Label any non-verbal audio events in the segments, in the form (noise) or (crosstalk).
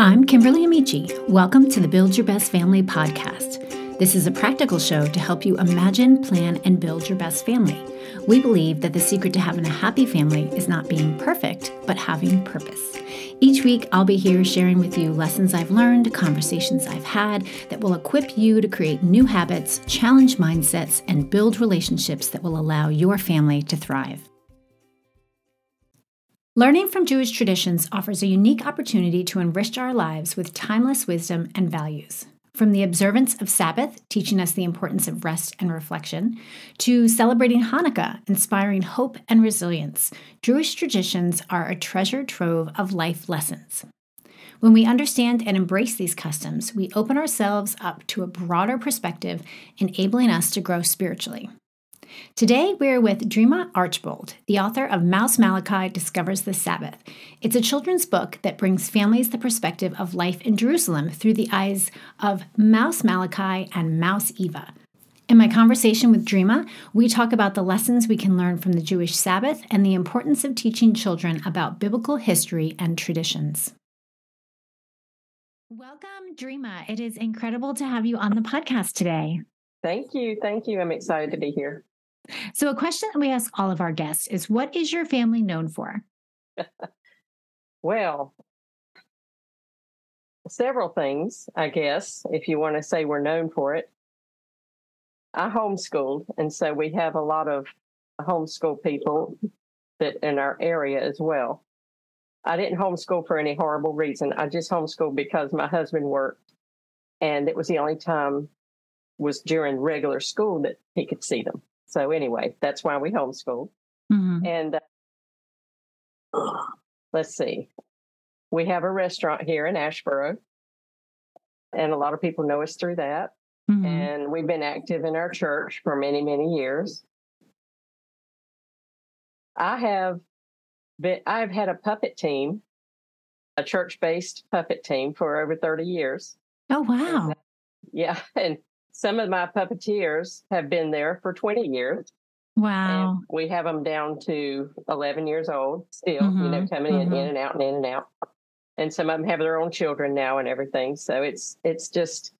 I'm Kimberly Amici. Welcome to the Build Your Best Family podcast. This is a practical show to help you imagine, plan, and build your best family. We believe that the secret to having a happy family is not being perfect, but having purpose. Each week, I'll be here sharing with you lessons I've learned, conversations I've had that will equip you to create new habits, challenge mindsets, and build relationships that will allow your family to thrive. Learning from Jewish traditions offers a unique opportunity to enrich our lives with timeless wisdom and values. From the observance of Sabbath, teaching us the importance of rest and reflection, to celebrating Hanukkah, inspiring hope and resilience, Jewish traditions are a treasure trove of life lessons. When we understand and embrace these customs, we open ourselves up to a broader perspective, enabling us to grow spiritually. Today, we're with Dreama Archibald, the author of Mouse Malachi Discovers the Sabbath. It's a children's book that brings families the perspective of life in Jerusalem through the eyes of Mouse Malachi and Mouse Eva. In my conversation with Dreama, we talk about the lessons we can learn from the Jewish Sabbath and the importance of teaching children about biblical history and traditions. Welcome, Dreama. It is incredible to have you on the podcast today. Thank you. Thank you. I'm excited to be here. So, a question that we ask all of our guests is what is your family known for? (laughs) well, several things, I guess, if you want to say we're known for it. I homeschooled, and so we have a lot of homeschool people that in our area as well. I didn't homeschool for any horrible reason. I just homeschooled because my husband worked, and it was the only time was during regular school that he could see them. So anyway, that's why we homeschool. Mm-hmm. And uh, (sighs) let's see, we have a restaurant here in Asheboro, and a lot of people know us through that. Mm-hmm. And we've been active in our church for many, many years. I have been, I've had a puppet team, a church based puppet team for over 30 years. Oh, wow. And, uh, (laughs) yeah. And some of my puppeteers have been there for 20 years. Wow. We have them down to 11 years old still, mm-hmm. you know, mm-hmm. coming mm-hmm. in, in and out and in and out. And some of them have their own children now and everything. So it's, it's just,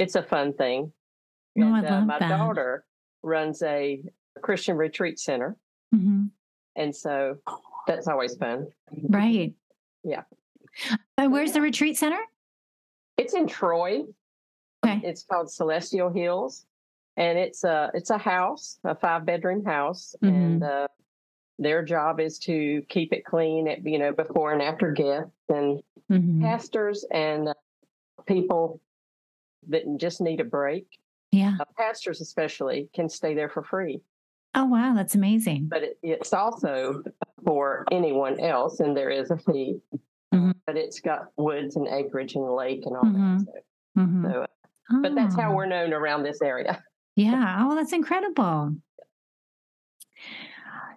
it's a fun thing. Oh, and, I love uh, my that. daughter runs a Christian retreat center. Mm-hmm. And so that's always fun. Right. Yeah. Uh, where's the retreat center? It's in Troy. Okay. It's called Celestial Hills, and it's a it's a house, a five bedroom house, mm-hmm. and uh, their job is to keep it clean, at, you know, before and after guests and mm-hmm. pastors and uh, people that just need a break. Yeah, uh, pastors especially can stay there for free. Oh wow, that's amazing! But it, it's also for anyone else, and there is a fee. Mm-hmm. But it's got woods and acreage and lake and all that. Mm-hmm. So, mm-hmm. so uh, but that's how oh. we're known around this area. Yeah. Oh, that's incredible.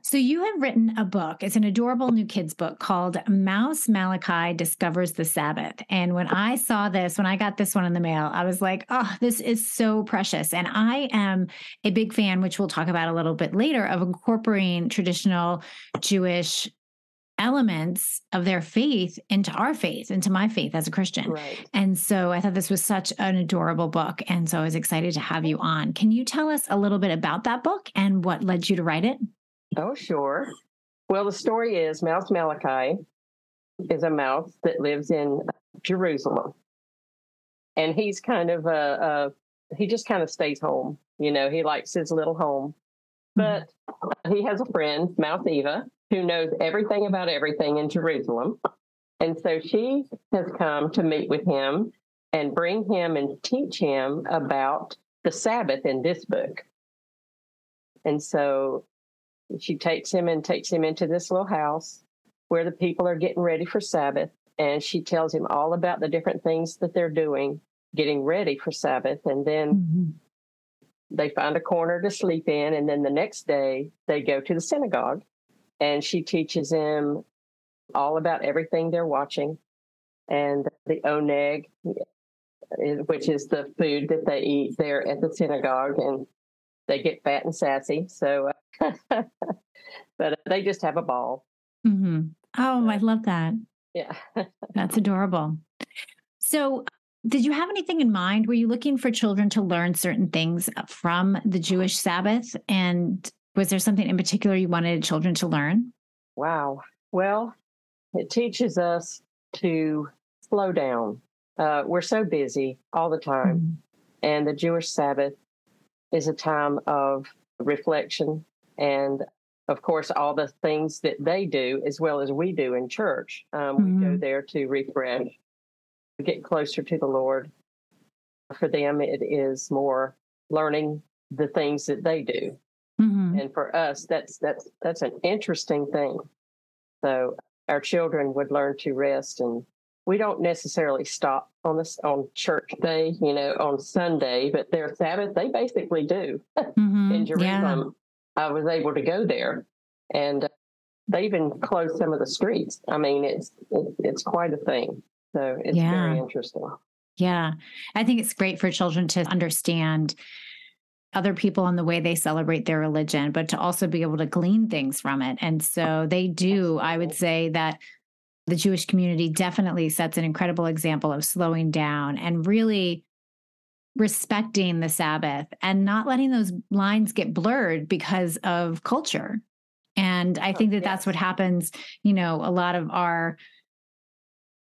So, you have written a book. It's an adorable new kids book called Mouse Malachi Discovers the Sabbath. And when I saw this, when I got this one in the mail, I was like, oh, this is so precious. And I am a big fan, which we'll talk about a little bit later, of incorporating traditional Jewish elements of their faith into our faith, into my faith as a Christian. Right. And so I thought this was such an adorable book. And so I was excited to have you on. Can you tell us a little bit about that book and what led you to write it? Oh, sure. Well, the story is Mouse Malachi is a mouse that lives in Jerusalem. And he's kind of a, a he just kind of stays home. You know, he likes his little home. Mm-hmm. But he has a friend, Mouse Eva, who knows everything about everything in Jerusalem. And so she has come to meet with him and bring him and teach him about the Sabbath in this book. And so she takes him and takes him into this little house where the people are getting ready for Sabbath. And she tells him all about the different things that they're doing, getting ready for Sabbath. And then mm-hmm. they find a corner to sleep in. And then the next day they go to the synagogue and she teaches them all about everything they're watching and the oneg eh, which is the food that they eat there at the synagogue and they get fat and sassy so uh, (laughs) but uh, they just have a ball mm-hmm. oh i love that Yeah. (laughs) That's adorable. So, did you have anything in mind? Were you looking for children to learn certain things from the Jewish Sabbath? And was there something in particular you wanted children to learn? Wow. Well, it teaches us to slow down. Uh, we're so busy all the time. Mm-hmm. And the Jewish Sabbath is a time of reflection and of course, all the things that they do as well as we do in church. Um, mm-hmm. We go mm-hmm. there to refresh, get closer to the Lord. For them, it is more learning the things that they do, mm-hmm. and for us, that's that's that's an interesting thing. So our children would learn to rest, and we don't necessarily stop on this on church day, you know, on Sunday, but their Sabbath they basically do (laughs) mm-hmm. in Jerusalem. I was able to go there, and they even closed some of the streets. I mean, it's it's quite a thing. So it's yeah. very interesting. Yeah, I think it's great for children to understand other people and the way they celebrate their religion, but to also be able to glean things from it. And so they do. I would say that the Jewish community definitely sets an incredible example of slowing down and really respecting the Sabbath and not letting those lines get blurred because of culture. And I oh, think that that's what happens. You know, a lot of our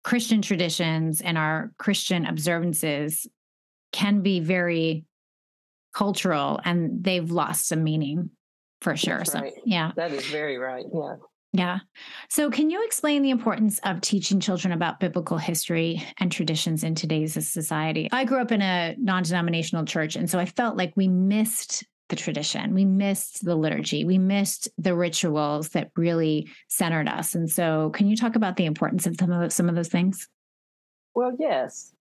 Christian traditions and our Christian observances can be very cultural and they've lost some meaning for sure. That's so, right. yeah. That is very right. Yeah. Yeah. So, can you explain the importance of teaching children about biblical history and traditions in today's society? I grew up in a non denominational church, and so I felt like we missed the tradition. We missed the liturgy. We missed the rituals that really centered us. And so, can you talk about the importance of some of those, some of those things? Well, yes.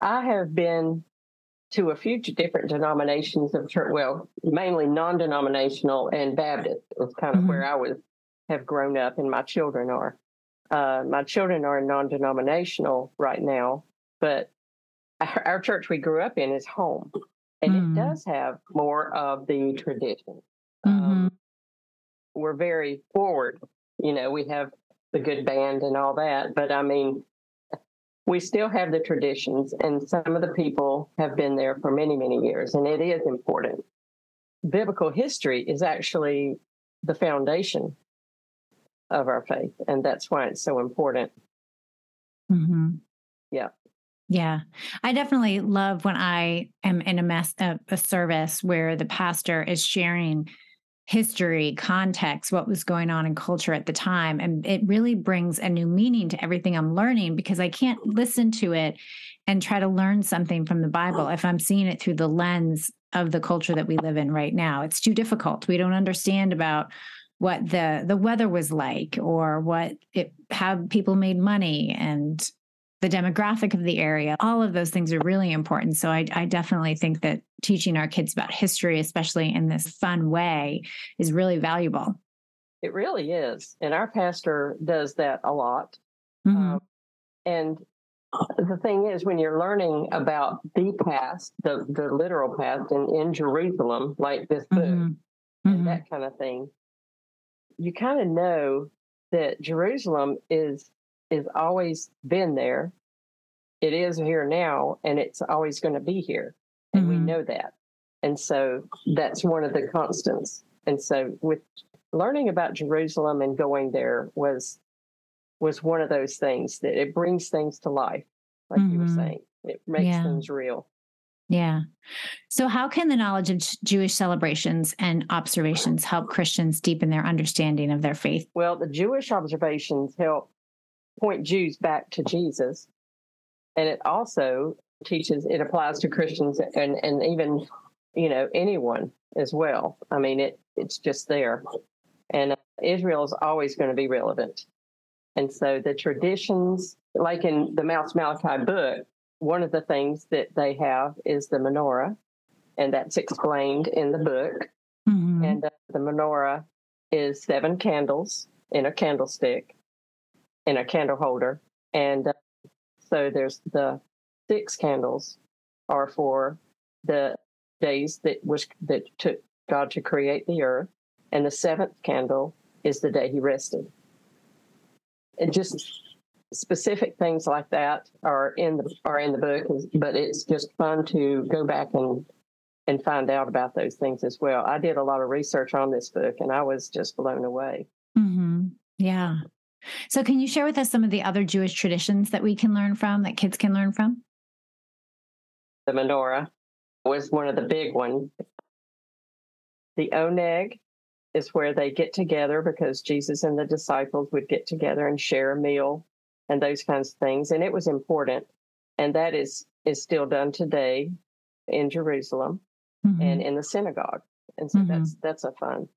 I have been to a few different denominations of church. Well, mainly non-denominational and Baptist is kind of mm-hmm. where I was have grown up, and my children are. Uh, my children are non-denominational right now, but our, our, church we grew up in is home, and mm-hmm. it does have more of the tradition. Um, mm-hmm. Um, we're very forward. You know, we have the good band and all that, but I mean, we still have the traditions, and some of the people have been there for many, many years, and it is important. Biblical history is actually the foundation of our faith, and that's why it's so important. Mm-hmm. Yeah. Yeah, I definitely love when I am in a mess, a, a service where the pastor is sharing history, context, what was going on in culture at the time. And it really brings a new meaning to everything I'm learning because I can't listen to it and try to learn something from the Bible if I'm seeing it through the lens of the culture that we live in right now. It's too difficult. We don't understand about what the the weather was like or what it how people made money and the demographic of the area. All of those things are really important. So I, I, definitely think that teaching our kids about history, especially in this fun way, is really valuable. It really is. And our pastor does that a lot. Mm-hmm. Um, and the thing is, when you're learning about the past, the, the literal past in, in Jerusalem, like this book mm-hmm. and mm-hmm. that kind of thing, you kind of know that Jerusalem is is always been there. It is here now, and it's always going to be here. And mm-hmm. we know that. And so that's one of the constants. And so with learning about Jerusalem and going there was was one of those things that it brings things to life, like mm-hmm. you were mm-hmm. saying. It makes yeah. things real. Yeah. So, how can the knowledge of Jewish celebrations and observations help Christians deepen their understanding of their faith? Well, the Jewish observations help point Jews back to Jesus. And it also teaches, it applies to Christians and, and even, you know, anyone as well. I mean, it it's just there. And uh, Israel is always going to be relevant. And so the traditions, like in the Mouse Malachi book, one of the things that they have is the menorah, and that's explained in the book. Mm-hmm. And uh, the menorah is seven candles in a candlestick, in a candle holder. And uh, so there's the six candles are for the days that was that took God to create the earth, and the seventh candle is the day He rested. And just specific things like that are in the are in the book, but it's just fun to go back and and find out about those things as well. I did a lot of research on this book, and I was just blown away. Mm-hmm. Yeah. So, can you share with us some of the other Jewish traditions that we can learn from, that kids can learn from? The menorah was one of the big ones. The oneg is where they get together because Jesus and the disciples would get together and share a meal and those kinds of things. And it was important. And that is is still done today in Jerusalem mm-hmm. and in the synagogue. And so mm-hmm. that's that's a fun.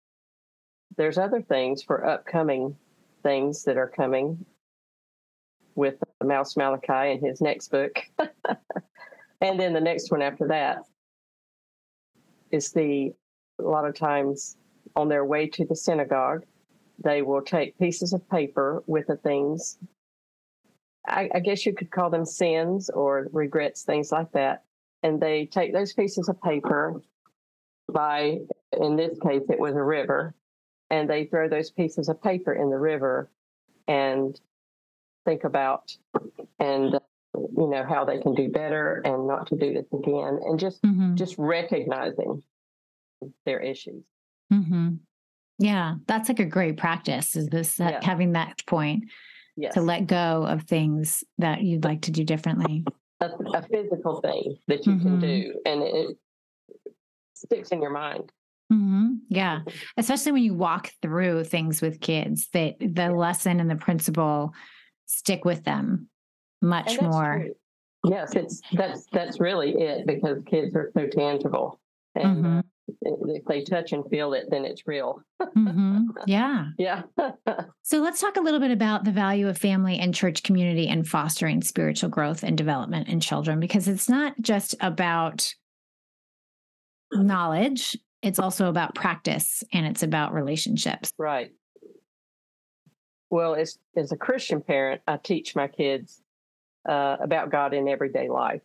There's other things for upcoming things that are coming with Mouse Malachi in his next book. (laughs) and then the next one after that is the a lot of times on their way to the synagogue, they will take pieces of paper with the things I, I, guess you could call them sins or regrets, things like that. And they take those pieces of paper by, in this case, it was a river, and they throw those pieces of paper in the river and think about and you know how they can do better and not to do this again and just mm-hmm. just recognizing their issues mm-hmm. yeah that's like a great practice is this yeah. having that point yes. to let go of things that you'd like to do differently. A, a physical thing that you mm-hmm. can do, and it sticks in your mind. Mm-hmm. Yeah, especially when you walk through things with kids, that the lesson and the principle stick with them much more. True. Yes, it's that's that's really it because kids are so tangible, and mm-hmm. uh, if they touch and feel it, then it's real. mm-hmm. (laughs) Yeah. Yeah. (laughs) so let's talk a little bit about the value of family and church community and fostering spiritual growth and development in children, because it's not just about knowledge, it's also about practice and it's about relationships. Right. Well, as, as a Christian parent, I teach my kids uh, about God in everyday life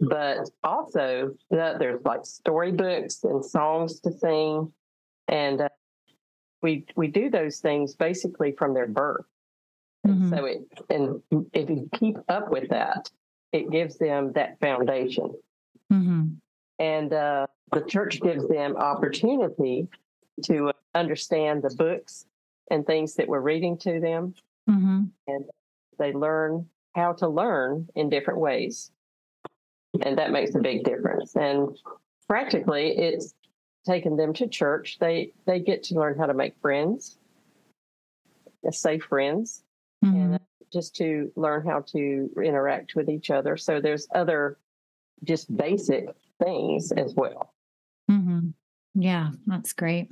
but also there's like storybooks and songs to sing and uh, we we do those things basically from their birth mm-hmm. so it and if you keep up with that it gives them that foundation mm-hmm. and uh, the church gives them opportunity to understand the books and things that we're reading to them mm-hmm. and they learn how to learn in different ways and that makes a big difference. And practically, it's taking them to church. They they get to learn how to make friends, safe friends, mm-hmm. and just to learn how to interact with each other. So there's other just basic things as well. Mm-hmm. Yeah, that's great.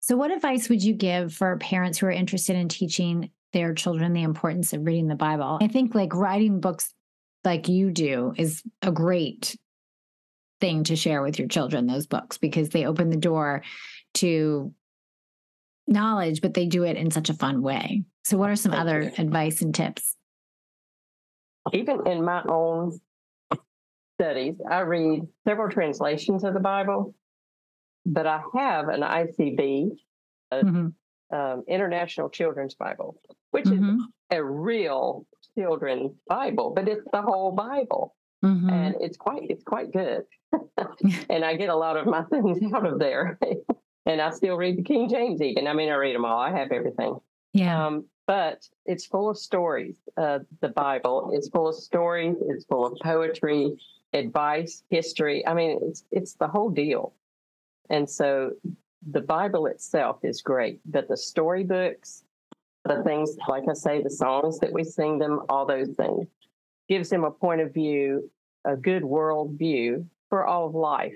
So, what advice would you give for parents who are interested in teaching their children the importance of reading the Bible? I think like writing books like you do is a great thing to share with your children those books because they open the door to knowledge but they do it in such a fun way so what are some Thank other you. advice and tips even in my own studies i read several translations of the bible but i have an icb mm-hmm. um, international children's bible which mm-hmm. is a real children's Bible, but it's the whole Bible. Mm-hmm. And it's quite it's quite good. (laughs) and I get a lot of my (laughs) things out of there. and I still read the King James even. I mean I read them all. I have everything. Yeah. Um, but it's full of stories. Uh, the Bible is full of stories. It's full of poetry, advice, history. I mean, it's it's the whole deal. And so the Bible itself is great, but the storybooks the things, like I say, the songs that we sing them, all those things, gives them a point of view, a good world view for all of life.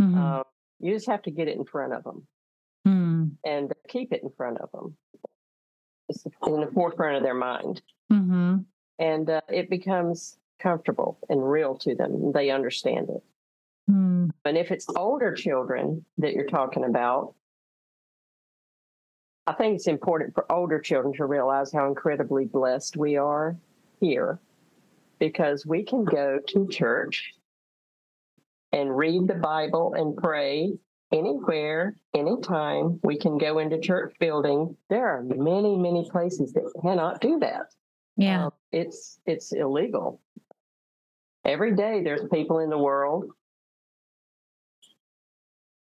Mm-hmm. Um, you just have to get it in front of them mm. and keep it in front of them. It's in the forefront of their mind. Mm-hmm. And uh, it becomes comfortable and real to them. They understand it. Mm. And if it's older children that you're talking about, I think it's important for older children to realize how incredibly blessed we are here because we can go to church and read the Bible and pray anywhere, anytime we can go into church building. There are many, many places that cannot do that. Yeah. Um, it's it's illegal. Every day there's people in the world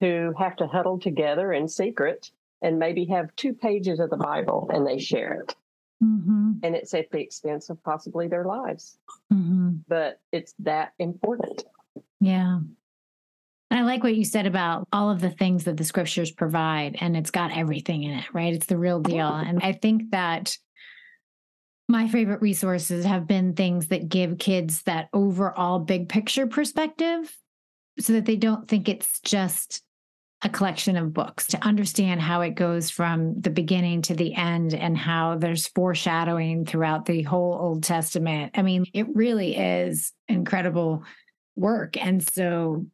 who have to huddle together in secret and maybe have two pages of the Bible and they share it. Mm-hmm. And it's at the expense of possibly their lives. Mm-hmm. But it's that important. Yeah. And I like what you said about all of the things that the scriptures provide, and it's got everything in it, right? It's the real deal. And I think that my favorite resources have been things that give kids that overall big picture perspective so that they don't think it's just a collection of books to understand how it goes from the beginning to the end and how there's foreshadowing throughout the whole Old Testament. I mean, it really is incredible work. And so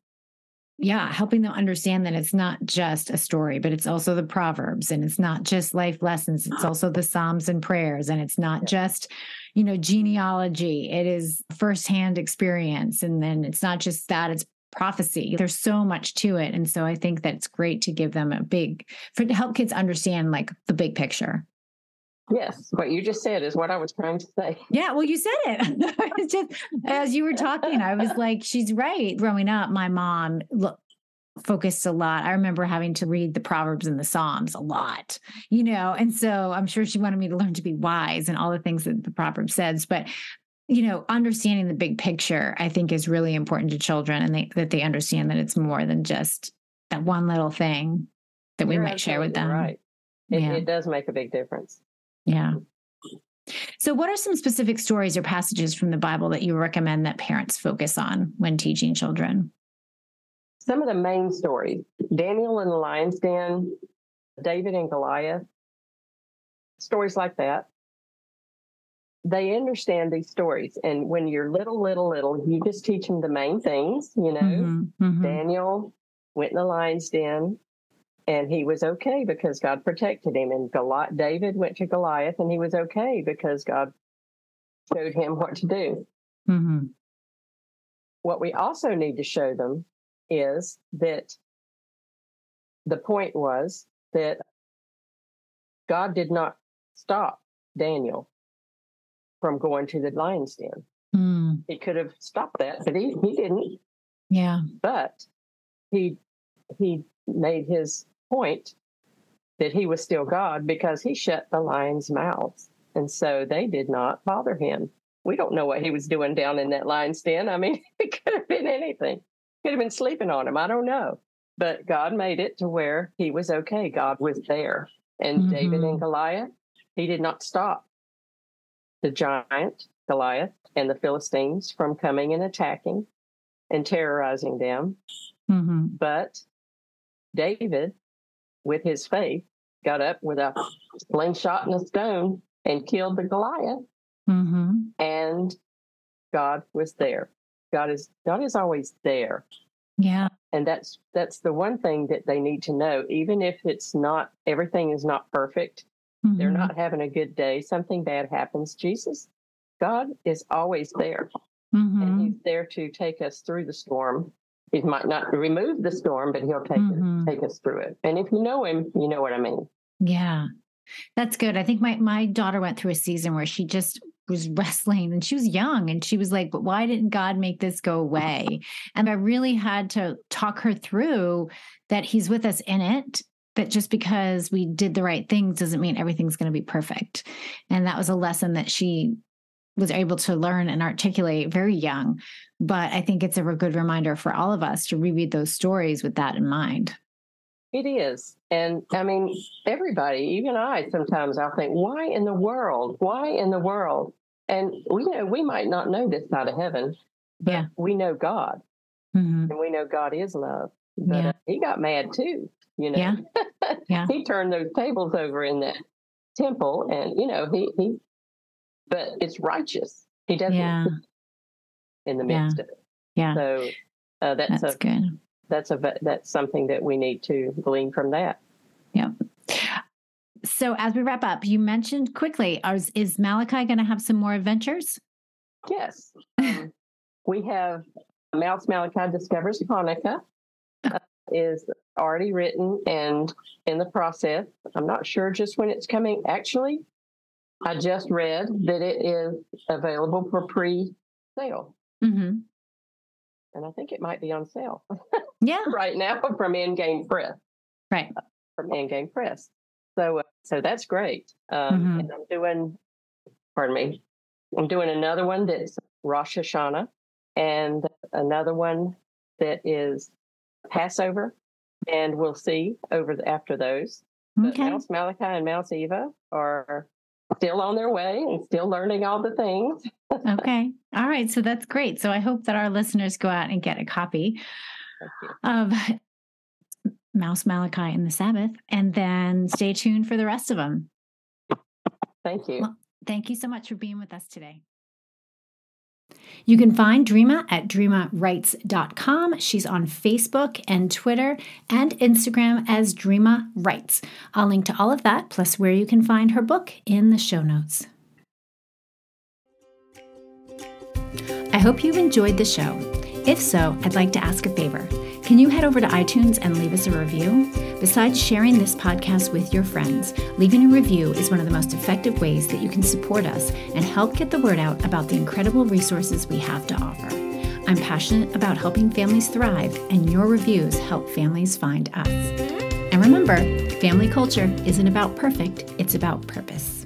yeah, helping them understand that it's not just a story, but it's also the Proverbs and it's not just life lessons. It's also the Psalms and prayers. And it's not just, you know, genealogy. It is firsthand experience. And then it's not just that, it's prophecy. There's so much to it. And so I think that it's great to give them a big, for to help kids understand like the big picture. Yes, what you just said is what I was trying to say. Yeah, well, you said it. (laughs) just as you were talking, I was like, she's right. Growing up, my mom look, focused a lot. I remember having to read the Proverbs and the Psalms a lot, you know, and so I'm sure she wanted me to learn to be wise and all the things that the Proverb says. But you know, understanding the big picture, I think, is really important to children, and they, that they understand that it's more than just that one little thing that we You're might share with them. Right. It, Yeah. it does make a big difference. Yeah. So, what are some specific stories or passages from the Bible that you recommend that parents focus on when teaching children? Some of the main stories Daniel and the lion's den, David and Goliath, stories like that. They understand these stories. And when you're little, little, little, you just teach them the main things, you know. Mhm, mhm. Daniel went in the lion's den and he was okay because God protected him. And Goli- David went to Goliath and he was okay because God showed him what to do. Mhm. What we also need to show them is that the point was that God did not stop Daniel from going to the lion's den. Mm, He could have stopped that, but he, he didn't. yeah. but he he made his point that he was still God because he shut the lions' mouths, and so they did not bother him. We don't know what he was doing down in that lion's den. I mean, (laughs) it could have been anything. Could have been sleeping on him. I don't know, but God made it to where he was okay. God was there, and David Mhm. and Goliath, he did not stop the giant Goliath and the Philistines from coming and attacking and terrorizing them. hmm But David, with his faith, got up with a slingshot and a stone and killed the Goliath, hmm and God was there. God is God is always there. Yeah. And that's that's the one thing that they need to know. Even if it's not everything is not perfect, they're Mhm. not having a good day, something bad happens. Jesus, God is always there. Mhm. and he's there to take us through the storm. He might not remove the storm, but he'll take Mhm. it, take us through it. And if you know him, you know what I mean. Yeah. That's good. I think my my daughter went through a season where she just was wrestling and she was young and she was like, but why didn't God make this go away? And I really had to talk her through that he's with us in it. That just because we did the right things doesn't mean everything's going to be perfect. And that was a lesson that she was able to learn and articulate very young. But I think it's a good reminder for all of us to reread those stories with that in mind. It is. And I mean, everybody, even I, sometimes I'll think, why in the world? Why in the world? And we know we might not know this side of heaven, but Yeah. we know God Mhm. and we know God is love. But Yeah. uh, he got mad too, you know. Yeah. Yeah. (laughs) he turned those tables over in that temple and, you know, he, he but it's righteous. He doesn't Yeah. (laughs) in the Yeah. midst of it. Yeah. So uh, that's, That's a good. that's a that's something that we need to glean from that. Yeah. So, as we wrap up, you mentioned quickly, is, is Malachi going to have some more adventures? Yes, um, we have Mouse Malachi discovers Hanukkah. Uh, is already written and in the process. I'm not sure just when it's coming. Actually, I just read that it is available for pre sale. Mm-hmm. And I think it might be on sale (laughs) Yeah. right now from Endgame Press. Right. From Endgame Press. So, uh, so that's great. Um, Mhm. And I'm doing, pardon me, I'm doing another one that's Rosh Hashanah and another one that is Passover. And we'll see over the, after those. But Okay. Mouse Malachi and Mouse Eva are still on their way and still learning all the things. (laughs) Okay. All right. So that's great. So I hope that our listeners go out and get a copy of Mouse Malachi and the Sabbath, and then stay tuned for the rest of them. Thank you. Well, Thank you so much for being with us today. You can find Dreama at dreamawrites.com. She's on Facebook and Twitter and Instagram as Dreama Writes. I'll link to all of that, plus where you can find her book in the show notes. I hope you've enjoyed the show. If so, I'd like to ask a favor. Can you head over to iTunes and leave us a review? Besides sharing this podcast with your friends, leaving a review is one of the most effective ways that you can support us and help get the word out about the incredible resources we have to offer. I'm passionate about helping families thrive, and your reviews help families find us. And remember, family culture isn't about perfect, it's about purpose.